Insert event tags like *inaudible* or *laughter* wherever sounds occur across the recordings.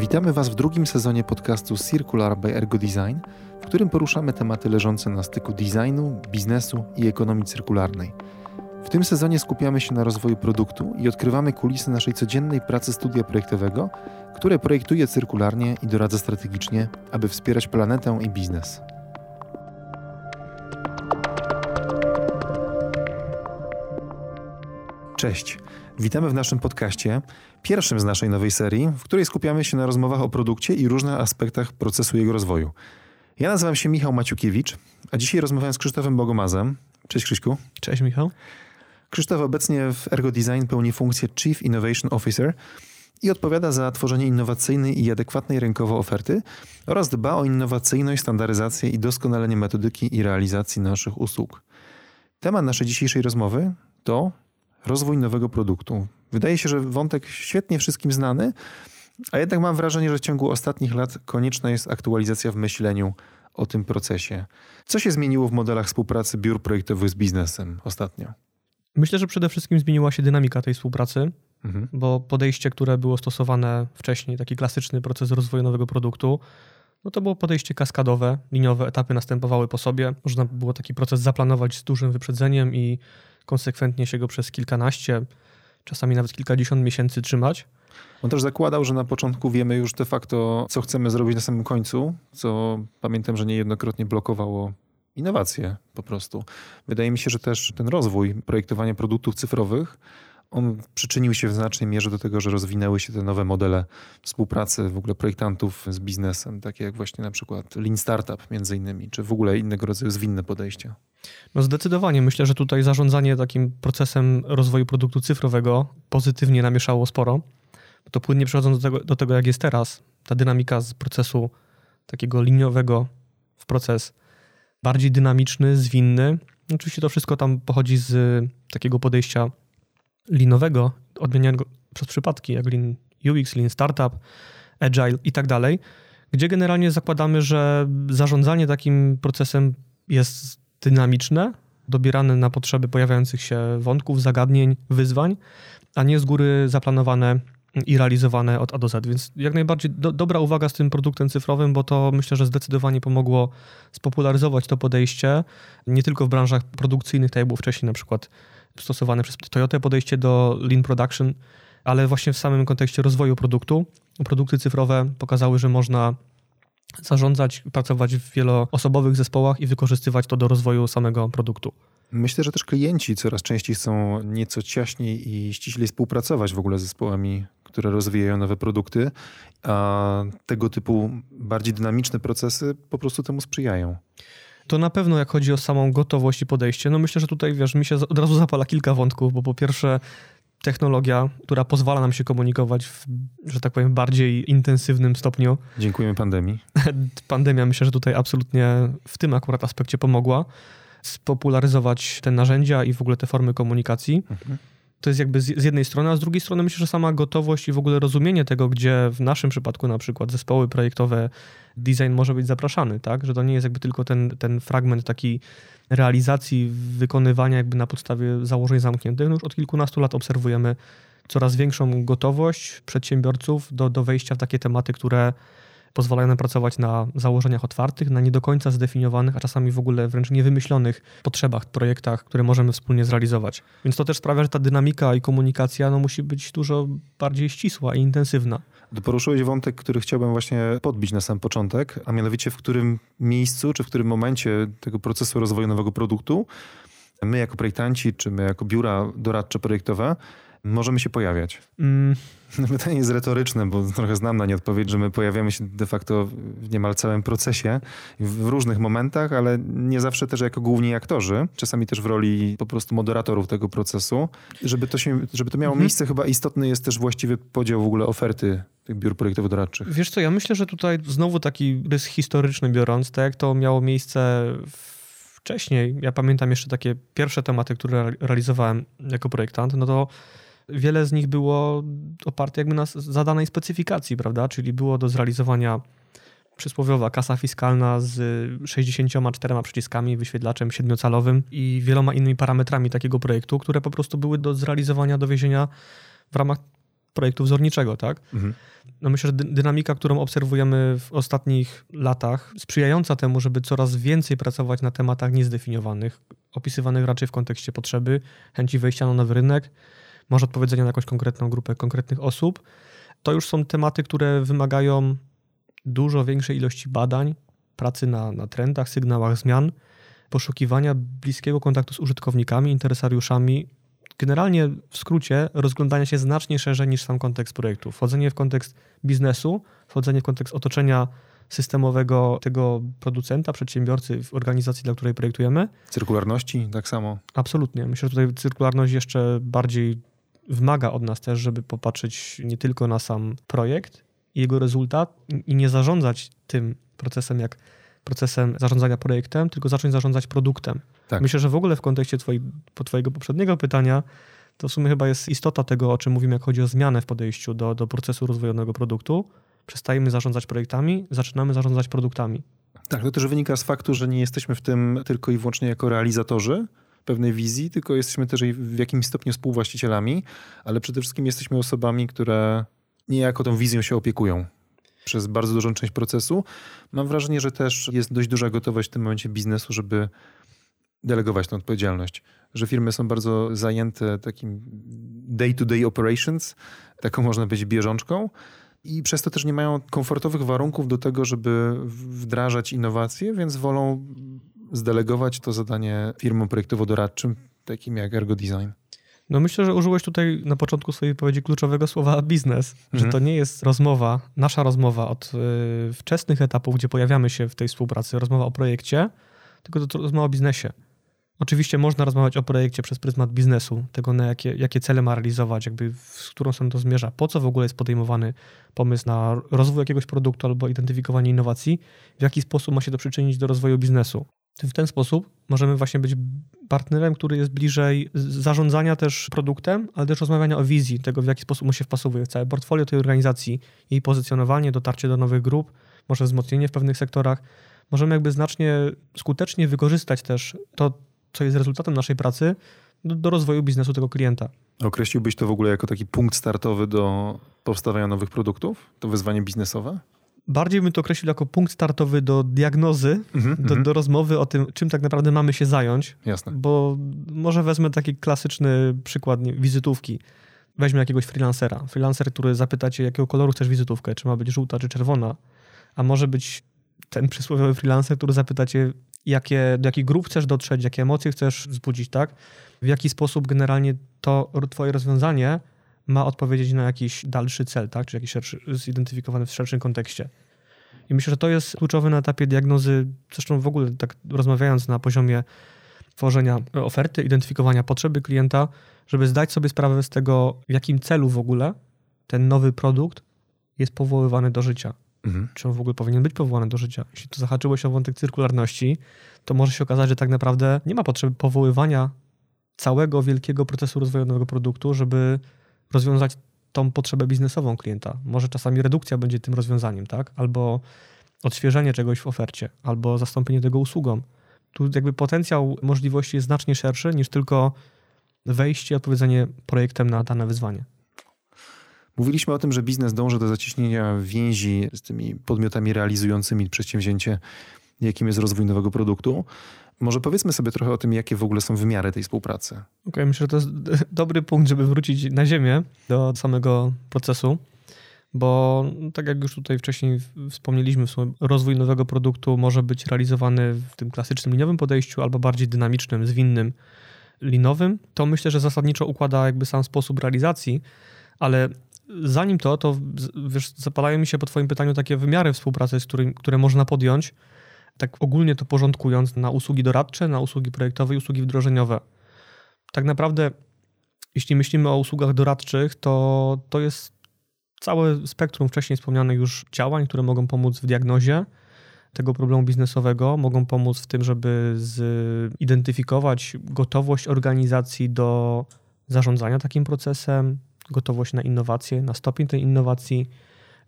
Witamy Was w drugim sezonie podcastu Circular by Ergo Design, w którym poruszamy tematy leżące na styku designu, biznesu i ekonomii cyrkularnej. W tym sezonie skupiamy się na rozwoju produktu i odkrywamy kulisy naszej codziennej pracy studia projektowego, które projektuje cyrkularnie i doradza strategicznie, aby wspierać planetę i biznes. Cześć. Witamy w naszym podcaście, pierwszym z naszej nowej serii, w której skupiamy się na rozmowach o produkcie i różnych aspektach procesu jego rozwoju. Ja nazywam się Michał Maciukiewicz, a dzisiaj rozmawiam z Krzysztofem Bogomazem. Cześć Krzyśku. Cześć Michał. Krzysztof obecnie w Ergo Design pełni funkcję Chief Innovation Officer i odpowiada za tworzenie innowacyjnej i adekwatnej rynkowo oferty oraz dba o innowacyjność, standaryzację i doskonalenie metodyki i realizacji naszych usług. Temat naszej dzisiejszej rozmowy to rozwój nowego produktu. Wydaje się, że wątek świetnie wszystkim znany, a jednak mam wrażenie, że w ciągu ostatnich lat konieczna jest aktualizacja w myśleniu o tym procesie. Co się zmieniło w modelach współpracy biur projektowych z biznesem ostatnio? Myślę, że przede wszystkim zmieniła się dynamika tej współpracy, mhm. bo podejście, które było stosowane wcześniej, taki klasyczny proces rozwoju nowego produktu, no to było podejście kaskadowe, liniowe, etapy następowały po sobie. Można było taki proces zaplanować z dużym wyprzedzeniem i konsekwentnie się go przez kilkanaście, czasami nawet kilkadziesiąt miesięcy trzymać. On też zakładał, że na początku wiemy już de facto, co chcemy zrobić na samym końcu, co pamiętam, że niejednokrotnie blokowało innowacje po prostu. Wydaje mi się, że też ten rozwój projektowania produktów cyfrowych on przyczynił się w znacznej mierze do tego, że rozwinęły się te nowe modele współpracy w ogóle projektantów z biznesem, takie jak właśnie na przykład Lean Startup między innymi, czy w ogóle innego rodzaju zwinne podejścia. No zdecydowanie. Myślę, że tutaj zarządzanie takim procesem rozwoju produktu cyfrowego pozytywnie namieszało sporo. To płynnie przechodząc do tego, do tego jak jest teraz, ta dynamika z procesu takiego liniowego w proces bardziej dynamiczny, zwinny. Oczywiście to wszystko tam pochodzi z takiego podejścia linowego, odmienianego przez przypadki, jak Lean UX, Lean Startup, Agile i tak dalej, gdzie generalnie zakładamy, że zarządzanie takim procesem jest dynamiczne, dobierane na potrzeby pojawiających się wątków, zagadnień, wyzwań, a nie z góry zaplanowane i realizowane od A do Z. Więc jak najbardziej do, dobra uwaga z tym produktem cyfrowym, bo to myślę, że zdecydowanie pomogło spopularyzować to podejście nie tylko w branżach produkcyjnych, tak jak było wcześniej, na przykład stosowane przez Toyota podejście do lean production, ale właśnie w samym kontekście rozwoju produktu. Produkty cyfrowe pokazały, że można zarządzać, pracować w wieloosobowych zespołach i wykorzystywać to do rozwoju samego produktu. Myślę, że też klienci coraz częściej chcą nieco ciaśniej i ściślej współpracować w ogóle z zespołami, które rozwijają nowe produkty, a tego typu bardziej dynamiczne procesy po prostu temu sprzyjają. To na pewno jak chodzi o samą gotowość i podejście, no myślę, że tutaj wiesz, mi się od razu zapala kilka wątków, bo po pierwsze technologia, która pozwala nam się komunikować w, że tak powiem, bardziej intensywnym stopniu. Dziękujemy pandemii. *laughs* Pandemia myślę, że tutaj absolutnie w tym akurat aspekcie pomogła spopularyzować te narzędzia i w ogóle te formy komunikacji. Mhm. To jest jakby z jednej strony, a z drugiej strony myślę, że sama gotowość i w ogóle rozumienie tego, gdzie w naszym przypadku na przykład zespoły projektowe, design może być zapraszany, tak? Że to nie jest jakby tylko ten, ten fragment taki realizacji, wykonywania jakby na podstawie założeń zamkniętych. No już od kilkunastu lat obserwujemy coraz większą gotowość przedsiębiorców do, do wejścia w takie tematy, które pozwalają nam pracować na założeniach otwartych, na nie do końca zdefiniowanych, a czasami w ogóle wręcz niewymyślonych potrzebach, projektach, które możemy wspólnie zrealizować. Więc to też sprawia, że ta dynamika i komunikacja no, musi być dużo bardziej ścisła i intensywna. Poruszyłeś wątek, który chciałbym właśnie podbić na sam początek, a mianowicie w którym miejscu, czy w którym momencie tego procesu rozwoju nowego produktu my jako projektanci, czy my jako biura doradcze projektowe możemy się pojawiać? Mm. *laughs* Pytanie jest retoryczne, bo trochę znam na nie odpowiedź, że my pojawiamy się de facto w niemal całym procesie, w różnych momentach, ale nie zawsze też jako główni aktorzy, czasami też w roli po prostu moderatorów tego procesu. Żeby to, się, żeby to miało mhm. miejsce, chyba istotny jest też właściwy podział w ogóle oferty tych biur projektowo-doradczych. Wiesz co, ja myślę, że tutaj znowu taki rys historyczny biorąc, tak jak to miało miejsce wcześniej, ja pamiętam jeszcze takie pierwsze tematy, które realizowałem jako projektant, no to wiele z nich było oparte jakby na zadanej specyfikacji, prawda? Czyli było do zrealizowania przysłowiowa kasa fiskalna z 64 przyciskami, wyświetlaczem siedmiocalowym i wieloma innymi parametrami takiego projektu, które po prostu były do zrealizowania, dowiezienia w ramach projektu wzorniczego, tak? Mhm. No myślę, że dynamika, którą obserwujemy w ostatnich latach, sprzyjająca temu, żeby coraz więcej pracować na tematach niezdefiniowanych, opisywanych raczej w kontekście potrzeby, chęci wejścia na nowy rynek, może odpowiedzenia na jakąś konkretną grupę konkretnych osób, to już są tematy, które wymagają dużo większej ilości badań, pracy na, na trendach, sygnałach zmian, poszukiwania bliskiego kontaktu z użytkownikami, interesariuszami, generalnie w skrócie rozglądania się znacznie szerzej niż sam kontekst projektu. Wchodzenie w kontekst biznesu, wchodzenie w kontekst otoczenia systemowego tego producenta, przedsiębiorcy w organizacji, dla której projektujemy. Cyrkularności tak samo. Absolutnie. Myślę, że tutaj cyrkularność jeszcze bardziej wymaga od nas też, żeby popatrzeć nie tylko na sam projekt i jego rezultat i nie zarządzać tym procesem jak procesem zarządzania projektem, tylko zacząć zarządzać produktem. Tak. Myślę, że w ogóle w kontekście twoi, twojego poprzedniego pytania to w sumie chyba jest istota tego, o czym mówimy, jak chodzi o zmianę w podejściu do, do procesu rozwojowego produktu. Przestajemy zarządzać projektami, zaczynamy zarządzać produktami. Tak, to też wynika z faktu, że nie jesteśmy w tym tylko i wyłącznie jako realizatorzy pewnej wizji, tylko jesteśmy też w jakimś stopniu współwłaścicielami, ale przede wszystkim jesteśmy osobami, które niejako tą wizją się opiekują przez bardzo dużą część procesu. Mam wrażenie, że też jest dość duża gotowość w tym momencie biznesu, żeby delegować tę odpowiedzialność. Że firmy są bardzo zajęte takim day-to-day operations, taką można być bieżączką i przez to też nie mają komfortowych warunków do tego, żeby wdrażać innowacje, więc wolą zdelegować to zadanie firmom projektowo-doradczym, takim jak Ergo Design. No myślę, że użyłeś tutaj na początku swojej wypowiedzi kluczowego słowa biznes, mhm. że to nie jest rozmowa, nasza rozmowa od y, wczesnych etapów, gdzie pojawiamy się w tej współpracy, rozmowa o projekcie, tylko to rozmowa o biznesie. Oczywiście można rozmawiać o projekcie przez pryzmat biznesu, tego na jakie, jakie cele ma realizować, jakby w którą stronę to zmierza, po co w ogóle jest podejmowany pomysł na rozwój jakiegoś produktu albo identyfikowanie innowacji, w jaki sposób ma się to przyczynić do rozwoju biznesu. W ten sposób możemy właśnie być partnerem, który jest bliżej zarządzania też produktem, ale też rozmawiania o wizji, tego w jaki sposób mu się wpasowuje w całe portfolio tej organizacji, jej pozycjonowanie, dotarcie do nowych grup, może wzmocnienie w pewnych sektorach. Możemy jakby znacznie skutecznie wykorzystać też to, co jest rezultatem naszej pracy do, do rozwoju biznesu tego klienta. Określiłbyś to w ogóle jako taki punkt startowy do powstawania nowych produktów? To wyzwanie biznesowe? Bardziej bym to określił jako punkt startowy do diagnozy, mm -hmm, do, mm -hmm. do, rozmowy o tym, czym tak naprawdę mamy się zająć. Jasne. Bo może wezmę taki klasyczny przykład nie, wizytówki. Weźmy jakiegoś freelancera. Freelancer, który zapyta cię, jakiego koloru chcesz wizytówkę, czy ma być żółta, czy czerwona. A może być ten przysłowiowy freelancer, który zapyta cię, jakie, do jakich grup chcesz dotrzeć, jakie emocje chcesz wzbudzić, tak? W jaki sposób generalnie to twoje rozwiązanie ma odpowiedzieć na jakiś dalszy cel, tak? czy jakiś szerszy, zidentyfikowany w szerszym kontekście. I myślę, że to jest kluczowe na etapie diagnozy, zresztą w ogóle tak rozmawiając na poziomie tworzenia oferty, identyfikowania potrzeby klienta, żeby zdać sobie sprawę z tego, w jakim celu w ogóle ten nowy produkt jest powoływany do życia. Mhm. Czy on w ogóle powinien być powołany do życia? Jeśli to zahaczyłeś o wątek cyrkularności, to może się okazać, że tak naprawdę nie ma potrzeby powoływania całego wielkiego procesu rozwojowego produktu, żeby rozwiązać tą potrzebę biznesową klienta. Może czasami redukcja będzie tym rozwiązaniem, tak? Albo odświeżenie czegoś w ofercie, albo zastąpienie tego usługą. Tu jakby potencjał możliwości jest znacznie szerszy niż tylko wejście i odpowiedzenie projektem na dane wyzwanie. Mówiliśmy o tym, że biznes dąży do zacieśnienia więzi z tymi podmiotami realizującymi przedsięwzięcie, jakim jest rozwój nowego produktu. Może powiedzmy sobie trochę o tym, jakie w ogóle są wymiary tej współpracy. Okej, okay, myślę, że to jest dobry punkt, żeby wrócić na ziemię do samego procesu, bo tak jak już tutaj wcześniej wspomnieliśmy, rozwój nowego produktu może być realizowany w tym klasycznym liniowym podejściu albo bardziej dynamicznym, zwinnym, linowym. To myślę, że zasadniczo układa jakby sam sposób realizacji, ale zanim to, to wiesz, zapalają mi się po twoim pytaniu takie wymiary współpracy, z którym, które można podjąć, tak ogólnie to porządkując, na usługi doradcze, na usługi projektowe i usługi wdrożeniowe. Tak naprawdę, jeśli myślimy o usługach doradczych, to, to jest całe spektrum wcześniej wspomnianych już działań, które mogą pomóc w diagnozie tego problemu biznesowego, mogą pomóc w tym, żeby zidentyfikować gotowość organizacji do zarządzania takim procesem, gotowość na innowacje, na stopień tej innowacji,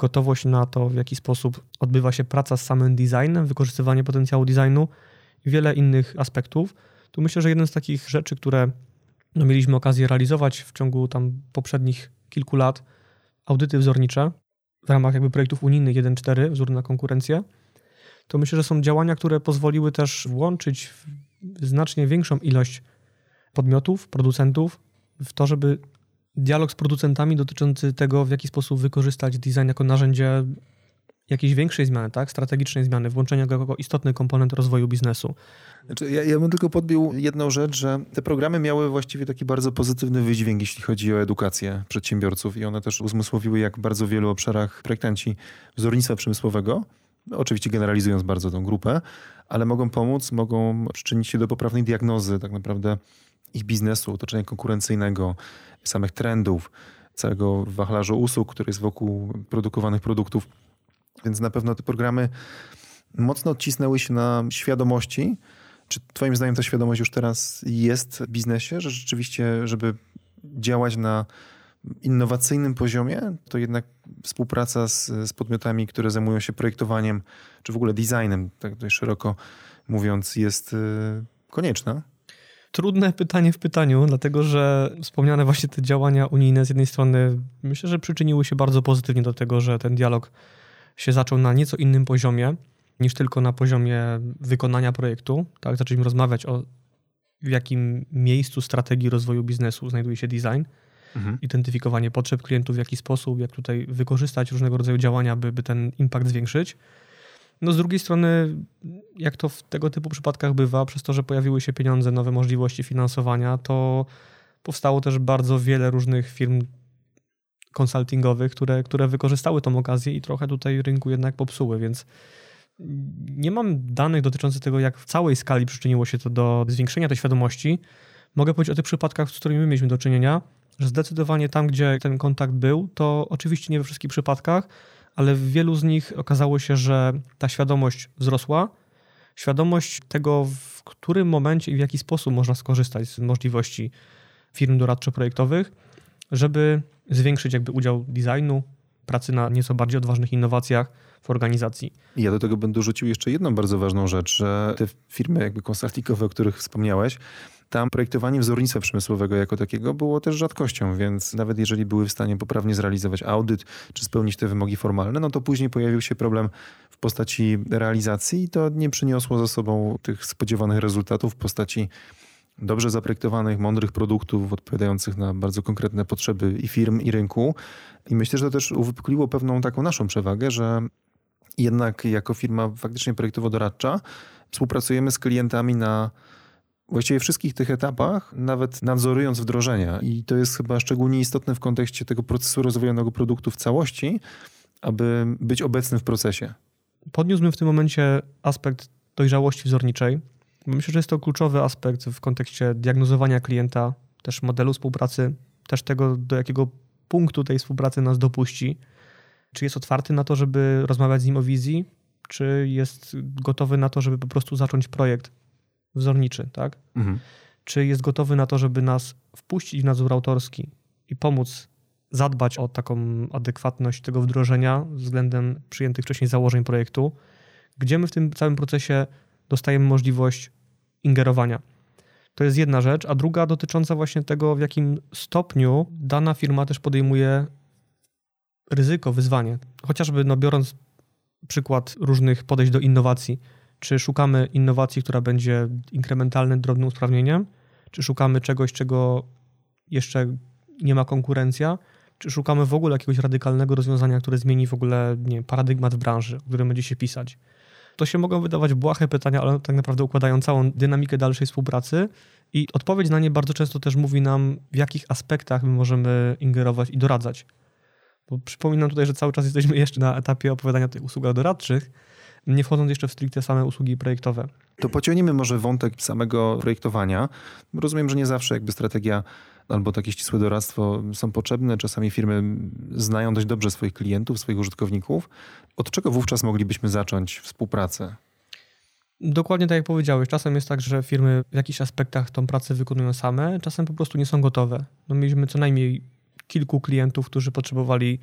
gotowość na to, w jaki sposób odbywa się praca z samym designem, wykorzystywanie potencjału designu i wiele innych aspektów. Tu myślę, że jeden z takich rzeczy, które no, mieliśmy okazję realizować w ciągu tam poprzednich kilku lat, audyty wzornicze w ramach jakby projektów unijnych 1.4, wzór na konkurencję, to myślę, że są działania, które pozwoliły też włączyć znacznie większą ilość podmiotów, producentów w to, żeby dialog z producentami dotyczący tego, w jaki sposób wykorzystać design jako narzędzie jakiejś większej zmiany, tak? strategicznej zmiany, włączenia go jako istotny komponent rozwoju biznesu. Znaczy, ja, ja bym tylko podbił jedną rzecz, że te programy miały właściwie taki bardzo pozytywny wydźwięk, jeśli chodzi o edukację przedsiębiorców i one też uzmysłowiły, jak bardzo w wielu obszarach projektanci wzornictwa przemysłowego, oczywiście generalizując bardzo tą grupę, ale mogą pomóc, mogą przyczynić się do poprawnej diagnozy tak naprawdę ich biznesu, otoczenia konkurencyjnego, samych trendów, całego wachlarza usług, który jest wokół produkowanych produktów. Więc na pewno te programy mocno odcisnęły się na świadomości. Czy Twoim zdaniem ta świadomość już teraz jest w biznesie, że rzeczywiście, żeby działać na innowacyjnym poziomie, to jednak współpraca z, z podmiotami, które zajmują się projektowaniem, czy w ogóle designem, tak dość szeroko mówiąc, jest y, konieczna? Trudne pytanie w pytaniu, dlatego że wspomniane właśnie te działania unijne z jednej strony myślę, że przyczyniły się bardzo pozytywnie do tego, że ten dialog się zaczął na nieco innym poziomie niż tylko na poziomie wykonania projektu. Tak, zaczęliśmy rozmawiać o w jakim miejscu strategii rozwoju biznesu znajduje się design, mhm. identyfikowanie potrzeb klientów, w jaki sposób, jak tutaj wykorzystać różnego rodzaju działania, by, by ten impact zwiększyć. No z drugiej strony, jak to w tego typu przypadkach bywa, przez to, że pojawiły się pieniądze, nowe możliwości finansowania, to powstało też bardzo wiele różnych firm konsultingowych, które, które wykorzystały tą okazję i trochę tutaj rynku jednak popsuły, więc nie mam danych dotyczących tego, jak w całej skali przyczyniło się to do zwiększenia tej świadomości. Mogę powiedzieć o tych przypadkach, z którymi my mieliśmy do czynienia, że zdecydowanie tam, gdzie ten kontakt był, to oczywiście nie we wszystkich przypadkach, ale w wielu z nich okazało się, że ta świadomość wzrosła. Świadomość tego, w którym momencie i w jaki sposób można skorzystać z możliwości firm doradczo-projektowych, żeby zwiększyć jakby udział designu, pracy na nieco bardziej odważnych innowacjach w organizacji. Ja do tego będę rzucił jeszcze jedną bardzo ważną rzecz, że te firmy jakby konsultingowe, o których wspomniałeś, tam projektowanie wzornictwa przemysłowego jako takiego było też rzadkością, więc nawet jeżeli były w stanie poprawnie zrealizować audyt czy spełnić te wymogi formalne, no to później pojawił się problem w postaci realizacji i to nie przyniosło za sobą tych spodziewanych rezultatów w postaci dobrze zaprojektowanych, mądrych produktów odpowiadających na bardzo konkretne potrzeby i firm, i rynku. I myślę, że to też uwypukliło pewną taką naszą przewagę, że jednak jako firma faktycznie projektowo-doradcza współpracujemy z klientami na właściwie wszystkich tych etapach, nawet nadzorując wdrożenia. I to jest chyba szczególnie istotne w kontekście tego procesu rozwojonego produktu w całości, aby być obecnym w procesie. Podniósłbym w tym momencie aspekt dojrzałości wzorniczej. Myślę, że jest to kluczowy aspekt w kontekście diagnozowania klienta, też modelu współpracy, też tego, do jakiego punktu tej współpracy nas dopuści. Czy jest otwarty na to, żeby rozmawiać z nim o wizji, czy jest gotowy na to, żeby po prostu zacząć projekt wzorniczy, tak? Mhm. Czy jest gotowy na to, żeby nas wpuścić w nadzór autorski i pomóc zadbać o taką adekwatność tego wdrożenia względem przyjętych wcześniej założeń projektu, gdzie my w tym całym procesie dostajemy możliwość ingerowania. To jest jedna rzecz, a druga dotycząca właśnie tego, w jakim stopniu dana firma też podejmuje ryzyko, wyzwanie. Chociażby no, biorąc przykład różnych podejść do innowacji czy szukamy innowacji, która będzie inkrementalnym, drobnym usprawnieniem? Czy szukamy czegoś, czego jeszcze nie ma konkurencja? Czy szukamy w ogóle jakiegoś radykalnego rozwiązania, które zmieni w ogóle nie, paradygmat w branży, o którym będzie się pisać? To się mogą wydawać błahe pytania, ale tak naprawdę układają całą dynamikę dalszej współpracy i odpowiedź na nie bardzo często też mówi nam, w jakich aspektach my możemy ingerować i doradzać. Bo przypominam tutaj, że cały czas jesteśmy jeszcze na etapie opowiadania tych usługach doradczych, nie wchodząc jeszcze w stricte same usługi projektowe. To pociągnijmy może wątek samego projektowania. Rozumiem, że nie zawsze jakby strategia albo takie ścisłe doradztwo są potrzebne. Czasami firmy znają dość dobrze swoich klientów, swoich użytkowników. Od czego wówczas moglibyśmy zacząć współpracę? Dokładnie tak jak powiedziałeś. Czasem jest tak, że firmy w jakichś aspektach tą pracę wykonują same, czasem po prostu nie są gotowe. No mieliśmy co najmniej kilku klientów, którzy potrzebowali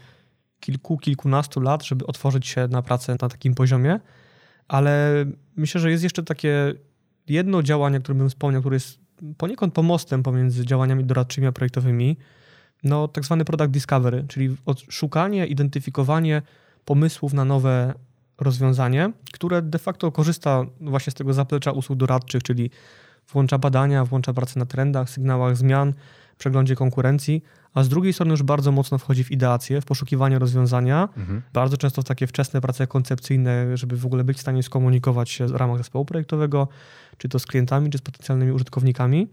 kilku, kilkunastu lat, żeby otworzyć się na pracę na takim poziomie, ale myślę, że jest jeszcze takie jedno działanie, które bym wspomniał, które jest poniekąd pomostem pomiędzy działaniami doradczymi a projektowymi, no tak zwany product discovery, czyli szukanie, identyfikowanie pomysłów na nowe rozwiązanie, które de facto korzysta właśnie z tego zaplecza usług doradczych, czyli włącza badania, włącza pracę na trendach, sygnałach zmian, przeglądzie konkurencji, a z drugiej strony już bardzo mocno wchodzi w ideację, w poszukiwanie rozwiązania, mhm. bardzo często w takie wczesne prace koncepcyjne, żeby w ogóle być w stanie skomunikować się w ramach zespołu projektowego, czy to z klientami, czy z potencjalnymi użytkownikami.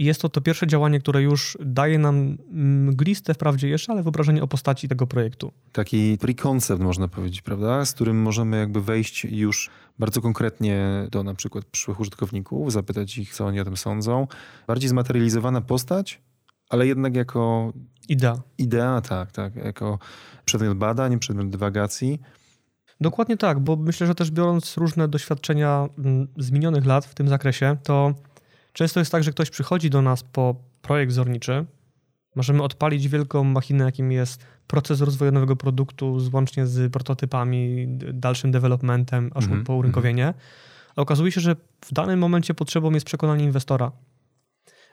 I jest to to pierwsze działanie, które już daje nam mgliste wprawdzie jeszcze, ale wyobrażenie o postaci tego projektu. Taki pre-concept można powiedzieć, prawda? Z którym możemy jakby wejść już bardzo konkretnie do na przykład przyszłych użytkowników, zapytać ich, co oni o tym sądzą. Bardziej zmaterializowana postać, ale jednak jako... Idea. Idea, tak, tak. Jako przedmiot badań, przedmiot dywagacji. Dokładnie tak, bo myślę, że też biorąc różne doświadczenia z minionych lat w tym zakresie, to Często jest tak, że ktoś przychodzi do nas po projekt wzorniczy. Możemy odpalić wielką machinę, jakim jest proces rozwoju nowego produktu, łącznie z prototypami, dalszym developmentem, aż mm -hmm. po urynkowienie. A okazuje się, że w danym momencie potrzebą jest przekonanie inwestora.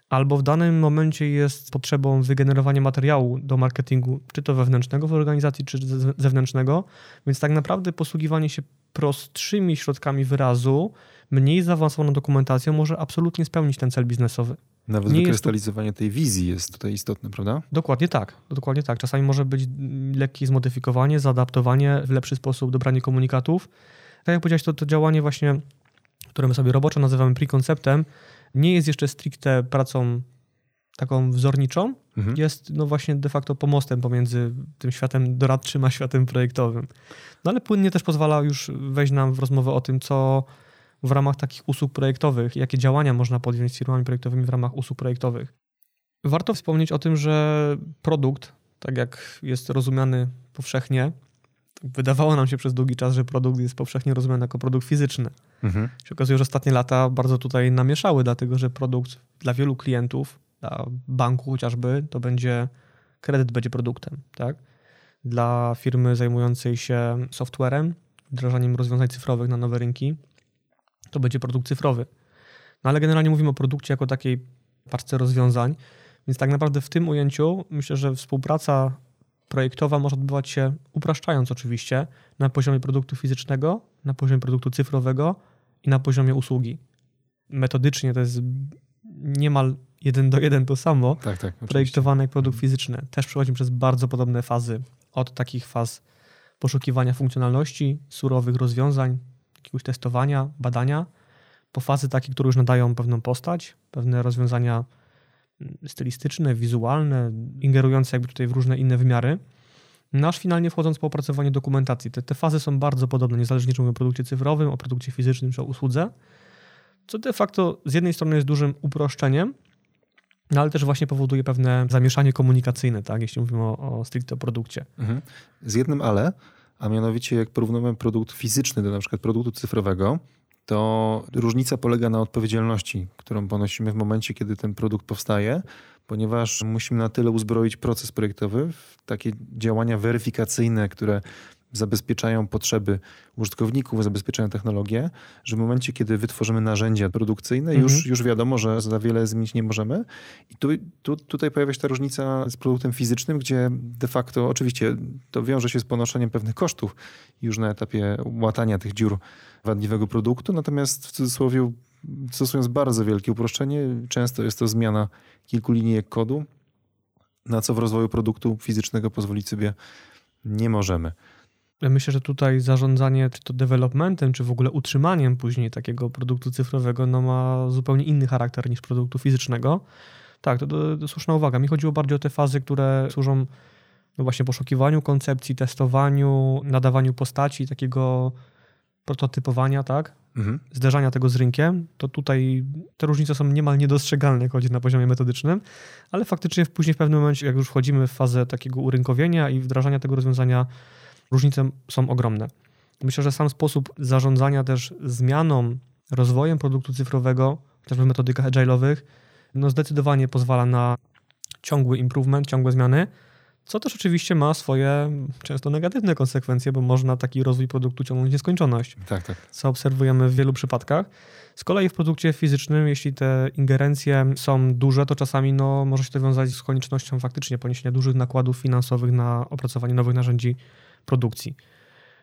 Albo w danym momencie jest potrzebą wygenerowania materiału do marketingu, czy to wewnętrznego w organizacji, czy zewnętrznego. Więc tak naprawdę posługiwanie się prostszymi środkami wyrazu mniej zaawansowaną dokumentacją może absolutnie spełnić ten cel biznesowy. Nawet nie wykrystalizowanie tej wizji jest tutaj istotne, prawda? Dokładnie tak. Dokładnie tak. Czasami może być lekkie zmodyfikowanie, zaadaptowanie, w lepszy sposób dobranie komunikatów. Tak jak powiedziałeś, to, to działanie właśnie, które my sobie roboczo nazywamy prekonceptem, nie jest jeszcze stricte pracą taką wzorniczą, mhm. jest no właśnie de facto pomostem pomiędzy tym światem doradczym a światem projektowym. No ale płynnie też pozwala już wejść nam w rozmowę o tym, co w ramach takich usług projektowych, jakie działania można podjąć z firmami projektowymi w ramach usług projektowych. Warto wspomnieć o tym, że produkt, tak jak jest rozumiany powszechnie, wydawało nam się przez długi czas, że produkt jest powszechnie rozumiany jako produkt fizyczny. Mhm. Się okazuje, że ostatnie lata bardzo tutaj namieszały, dlatego że produkt dla wielu klientów, dla banku chociażby, to będzie kredyt będzie produktem, tak? Dla firmy zajmującej się softwarem, wdrażaniem rozwiązań cyfrowych na nowe rynki, to będzie produkt cyfrowy. No ale generalnie mówimy o produkcie jako takiej parce rozwiązań, więc tak naprawdę w tym ujęciu myślę, że współpraca projektowa może odbywać się, upraszczając oczywiście, na poziomie produktu fizycznego, na poziomie produktu cyfrowego i na poziomie usługi. Metodycznie to jest niemal jeden do jeden to samo, tak, tak, projektowany jak produkt fizyczny. Też przechodzimy przez bardzo podobne fazy, od takich faz poszukiwania funkcjonalności, surowych rozwiązań, jakiegoś testowania, badania, po fazy takie, które już nadają pewną postać, pewne rozwiązania mm, stylistyczne, wizualne, ingerujące jakby tutaj w różne inne wymiary. Nasz no finalnie wchodząc po opracowanie dokumentacji. Te, te fazy są bardzo podobne, niezależnie czy mówimy o produkcie cyfrowym, o produkcie fizycznym czy o usłudze, co de facto z jednej strony jest dużym uproszczeniem, no ale też właśnie powoduje pewne zamieszanie komunikacyjne, tak, jeśli mówimy o, o stricte produkcie. Mhm. Z jednym ale, a mianowicie jak porównujemy produkt fizyczny do na przykład produktu cyfrowego, to różnica polega na odpowiedzialności, którą ponosimy w momencie, kiedy ten produkt powstaje, ponieważ musimy na tyle uzbroić proces projektowy w takie działania weryfikacyjne, które zabezpieczają potrzeby użytkowników, zabezpieczają technologię, że w momencie, kiedy wytworzymy narzędzia produkcyjne, mhm. już, już wiadomo, że za wiele zmienić nie możemy. I tu, tu, tutaj pojawia się ta różnica z produktem fizycznym, gdzie de facto oczywiście to wiąże się z ponoszeniem pewnych kosztów już na etapie łatania tych dziur wadliwego produktu, natomiast w cudzysłowie stosując bardzo wielkie uproszczenie, często jest to zmiana kilku linijek kodu, na co w rozwoju produktu fizycznego pozwolić sobie nie możemy. Myślę, że tutaj zarządzanie czy to developmentem, czy w ogóle utrzymaniem później takiego produktu cyfrowego no ma zupełnie inny charakter niż produktu fizycznego. Tak, to, to, to słuszna uwaga. Mi chodziło bardziej o te fazy, które służą no właśnie poszukiwaniu koncepcji, testowaniu, nadawaniu postaci, takiego prototypowania, tak? Mhm. Zderzania tego z rynkiem, to tutaj te różnice są niemal niedostrzegalne, jak chodzi na poziomie metodycznym, ale faktycznie później w pewnym momencie, jak już wchodzimy w fazę takiego urynkowienia i wdrażania tego rozwiązania różnice są ogromne. Myślę, że sam sposób zarządzania też zmianą, rozwojem produktu cyfrowego, chociażby w metodykach agile'owych, no zdecydowanie pozwala na ciągły improvement, ciągłe zmiany, Co też oczywiście ma swoje często negatywne konsekwencje, bo można taki rozwój produktu ciągnąć nieskończoność. Tak, tak. Co obserwujemy w wielu przypadkach. Z kolei w produkcie fizycznym, jeśli te ingerencje są duże, to czasami no, może się to wiązać z koniecznością faktycznie poniesienia dużych nakładów finansowych na opracowanie nowych narzędzi produkcji.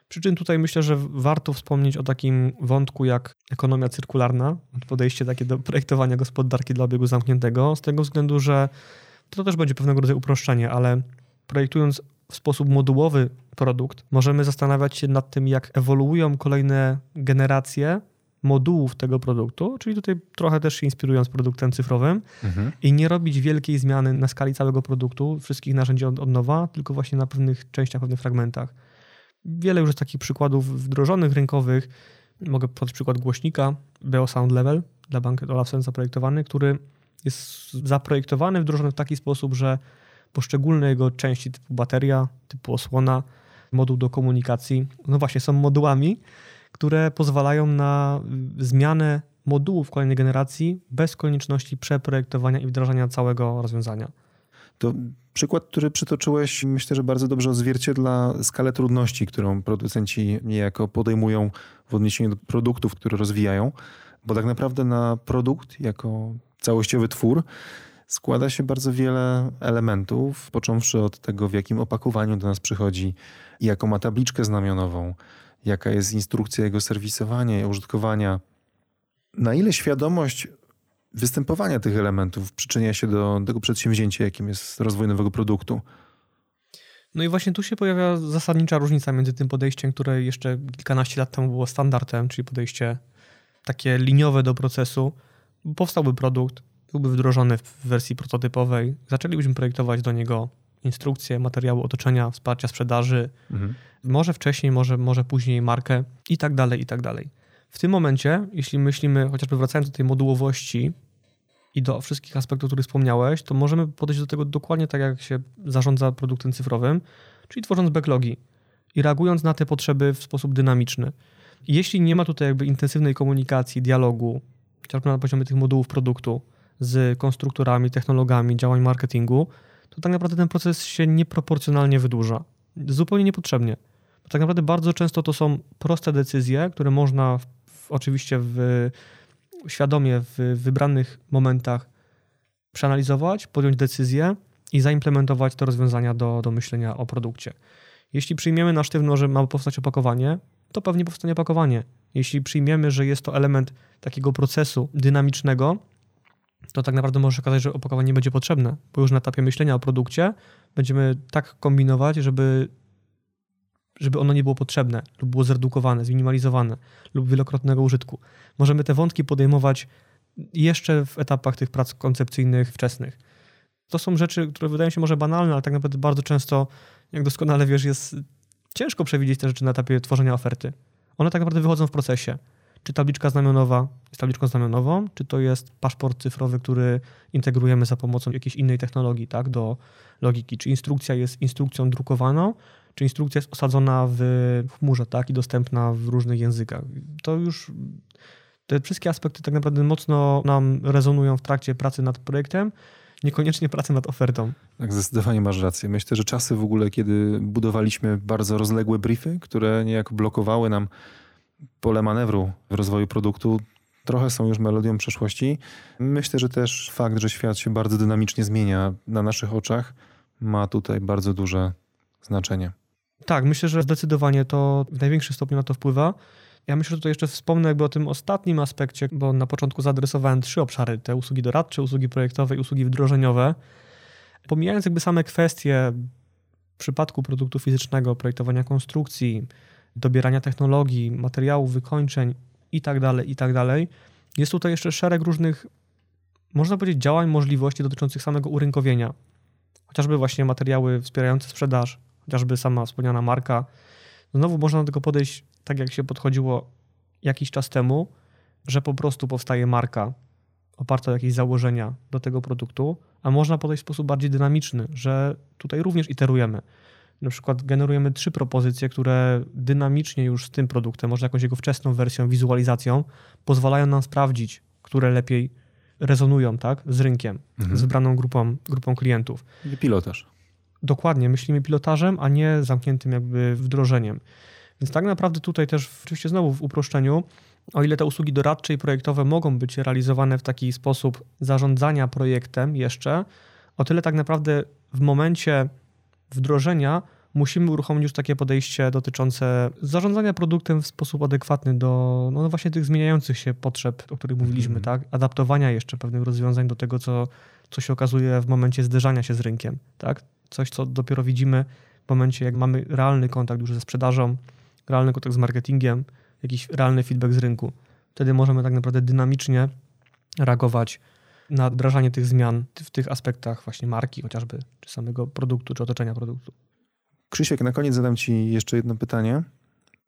Przy czym tutaj myślę, że warto wspomnieć o takim wątku jak ekonomia cyrkularna, podejście takie do projektowania gospodarki dla obiegu zamkniętego, z tego względu, że to też będzie pewnego rodzaju uproszczenie, ale projektując w sposób modułowy produkt, możemy zastanawiać się nad tym, jak ewoluują kolejne generacje modułów tego produktu, czyli tutaj trochę też się inspirując produktem cyfrowym mhm. i nie robić wielkiej zmiany na skali całego produktu, wszystkich narzędzi od, od nowa, tylko właśnie na pewnych częściach, pewnych fragmentach. Wiele już jest takich przykładów wdrożonych, rynkowych. Mogę podać przykład głośnika BO Sound Level dla Banket Olufsen zaprojektowany, który jest zaprojektowany, wdrożony w taki sposób, że poszczególne jego części typu bateria, typu osłona, moduł do komunikacji, no właśnie są modułami, które pozwalają na zmianę modułów kolejnej generacji bez konieczności przeprojektowania i wdrażania całego rozwiązania. To przykład, który przytoczyłeś, myślę, że bardzo dobrze odzwierciedla skalę trudności, którą producenci niejako podejmują w odniesieniu do produktów, które rozwijają, bo tak naprawdę na produkt jako całościowy twór składa się bardzo wiele elementów, począwszy od tego, w jakim opakowaniu do nas przychodzi, jaką ma tabliczkę znamionową, jaka jest instrukcja jego serwisowania i użytkowania. Na ile świadomość występowania tych elementów przyczynia się do tego przedsięwzięcia, jakim jest rozwój nowego produktu? No i właśnie tu się pojawia zasadnicza różnica między tym podejściem, które jeszcze kilkanaście lat temu było standardem, czyli podejście takie liniowe do procesu. Powstałby produkt, byłby wdrożony w wersji prototypowej, zaczęlibyśmy projektować do niego instrukcje, materiały otoczenia, wsparcia sprzedaży, mhm. może wcześniej, może, może później markę i tak dalej, i tak dalej. W tym momencie, jeśli myślimy, chociażby wracając do tej modułowości i do wszystkich aspektów, o których wspomniałeś, to możemy podejść do tego dokładnie tak, jak się zarządza produktem cyfrowym, czyli tworząc backlogi i reagując na te potrzeby w sposób dynamiczny. Jeśli nie ma tutaj jakby intensywnej komunikacji, dialogu, chociażby na poziomie tych modułów produktu z konstruktorami, technologami, działań marketingu, to tak naprawdę ten proces się nieproporcjonalnie wydłuża. Zupełnie niepotrzebnie. Bo tak naprawdę bardzo często to są proste decyzje, które można w, w, oczywiście w, świadomie w wybranych momentach przeanalizować, podjąć decyzję i zaimplementować te rozwiązania do, do myślenia o produkcie. Jeśli przyjmiemy na sztywno, że ma powstać opakowanie, to pewnie powstanie opakowanie. Jeśli przyjmiemy, że jest to element takiego procesu dynamicznego, to tak naprawdę może się okazać, że opakowanie nie będzie potrzebne, bo już na etapie myślenia o produkcie będziemy tak kombinować, żeby, żeby ono nie było potrzebne lub było zredukowane, zminimalizowane lub wielokrotnego użytku. Możemy te wątki podejmować jeszcze w etapach tych prac koncepcyjnych wczesnych. To są rzeczy, które wydają się może banalne, ale tak naprawdę bardzo często, jak doskonale wiesz, jest ciężko przewidzieć te rzeczy na etapie tworzenia oferty. One tak naprawdę wychodzą w procesie czy tabliczka znamionowa jest tabliczką znamionową, czy to jest paszport cyfrowy, który integrujemy za pomocą jakiejś innej technologii tak, do logiki, czy instrukcja jest instrukcją drukowaną, czy instrukcja jest osadzona w chmurze tak, i dostępna w różnych językach. To już te wszystkie aspekty tak naprawdę mocno nam rezonują w trakcie pracy nad projektem, niekoniecznie pracy nad ofertą. Tak, zdecydowanie masz rację. Myślę, że czasy w ogóle, kiedy budowaliśmy bardzo rozległe briefy, które niejako blokowały nam pole manewru w rozwoju produktu trochę są już melodią przeszłości. Myślę, że też fakt, że świat się bardzo dynamicznie zmienia na naszych oczach, ma tutaj bardzo duże znaczenie. Tak, myślę, że zdecydowanie to w największym stopniu na to wpływa. Ja myślę, że tutaj jeszcze wspomnę jakby o tym ostatnim aspekcie, bo na początku zaadresowałem trzy obszary, te usługi doradcze, usługi projektowe i usługi wdrożeniowe. Pomijając jakby same kwestie w przypadku produktu fizycznego, projektowania konstrukcji, dobierania technologii, materiałów, wykończeń itd., tak itd. Tak jest tutaj jeszcze szereg różnych, można powiedzieć, działań, możliwości dotyczących samego urynkowienia. Chociażby właśnie materiały wspierające sprzedaż, chociażby sama wspomniana marka. Znowu można do tego podejść tak, jak się podchodziło jakiś czas temu, że po prostu powstaje marka oparta o jakieś założenia do tego produktu, a można podejść w sposób bardziej dynamiczny, że tutaj również iterujemy na przykład generujemy trzy propozycje, które dynamicznie już z tym produktem, może jakąś jego wczesną wersją, wizualizacją, pozwalają nam sprawdzić, które lepiej rezonują tak, z rynkiem, mhm. z wybraną grupą, grupą klientów. I pilotaż. dokładnie myślimy pilotażem, a nie zamkniętym jakby wdrożeniem. Więc tak naprawdę tutaj też, oczywiście znowu w uproszczeniu, o ile te usługi doradcze i projektowe mogą być realizowane w taki sposób zarządzania projektem jeszcze, o tyle tak naprawdę w momencie wdrożenia musimy uruchomić już takie podejście dotyczące zarządzania produktem w sposób adekwatny do no właśnie tych zmieniających się potrzeb, o których mówiliśmy, mm. tak? Adaptowania jeszcze pewnych rozwiązań do tego, co, co się okazuje w momencie zderzania się z rynkiem, tak? Coś, co dopiero widzimy w momencie, jak mamy realny kontakt już ze sprzedażą, realny kontakt z marketingiem, jakiś realny feedback z rynku. Wtedy możemy tak naprawdę dynamicznie reagować na wdrażanie tych zmian w tych aspektach właśnie marki chociażby, czy samego produktu, czy otoczenia produktu. Krzysiek, na koniec zadam Ci jeszcze jedno pytanie.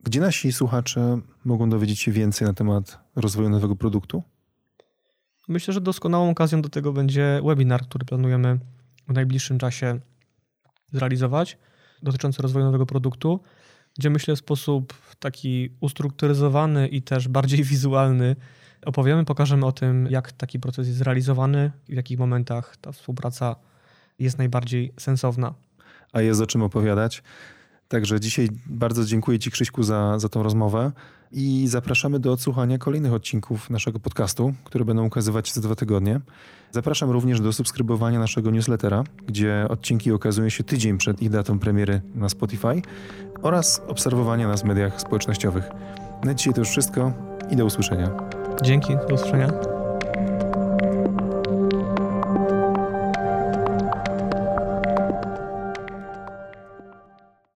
Gdzie nasi słuchacze mogą dowiedzieć się więcej na temat rozwoju nowego produktu? Myślę, że doskonałą okazją do tego będzie webinar, który planujemy w najbliższym czasie zrealizować, dotyczący rozwoju nowego produktu, gdzie myślę w sposób taki ustrukturyzowany i też bardziej *laughs* wizualny opowiemy, pokażemy o tym, jak taki proces jest zrealizowany, w jakich momentach ta współpraca jest najbardziej sensowna a jest o czym opowiadać. Także dzisiaj bardzo dziękuję Ci, Krzyśku, za, za tą rozmowę i zapraszamy do odsłuchania kolejnych odcinków naszego podcastu, które będą ukazywać za dwa tygodnie. Zapraszam również do subskrybowania naszego newslettera, gdzie odcinki ukazują się tydzień przed ich datą premiery na Spotify oraz obserwowania nas w mediach społecznościowych. Na dzisiaj to już wszystko i do usłyszenia. Dzięki, do usłyszenia.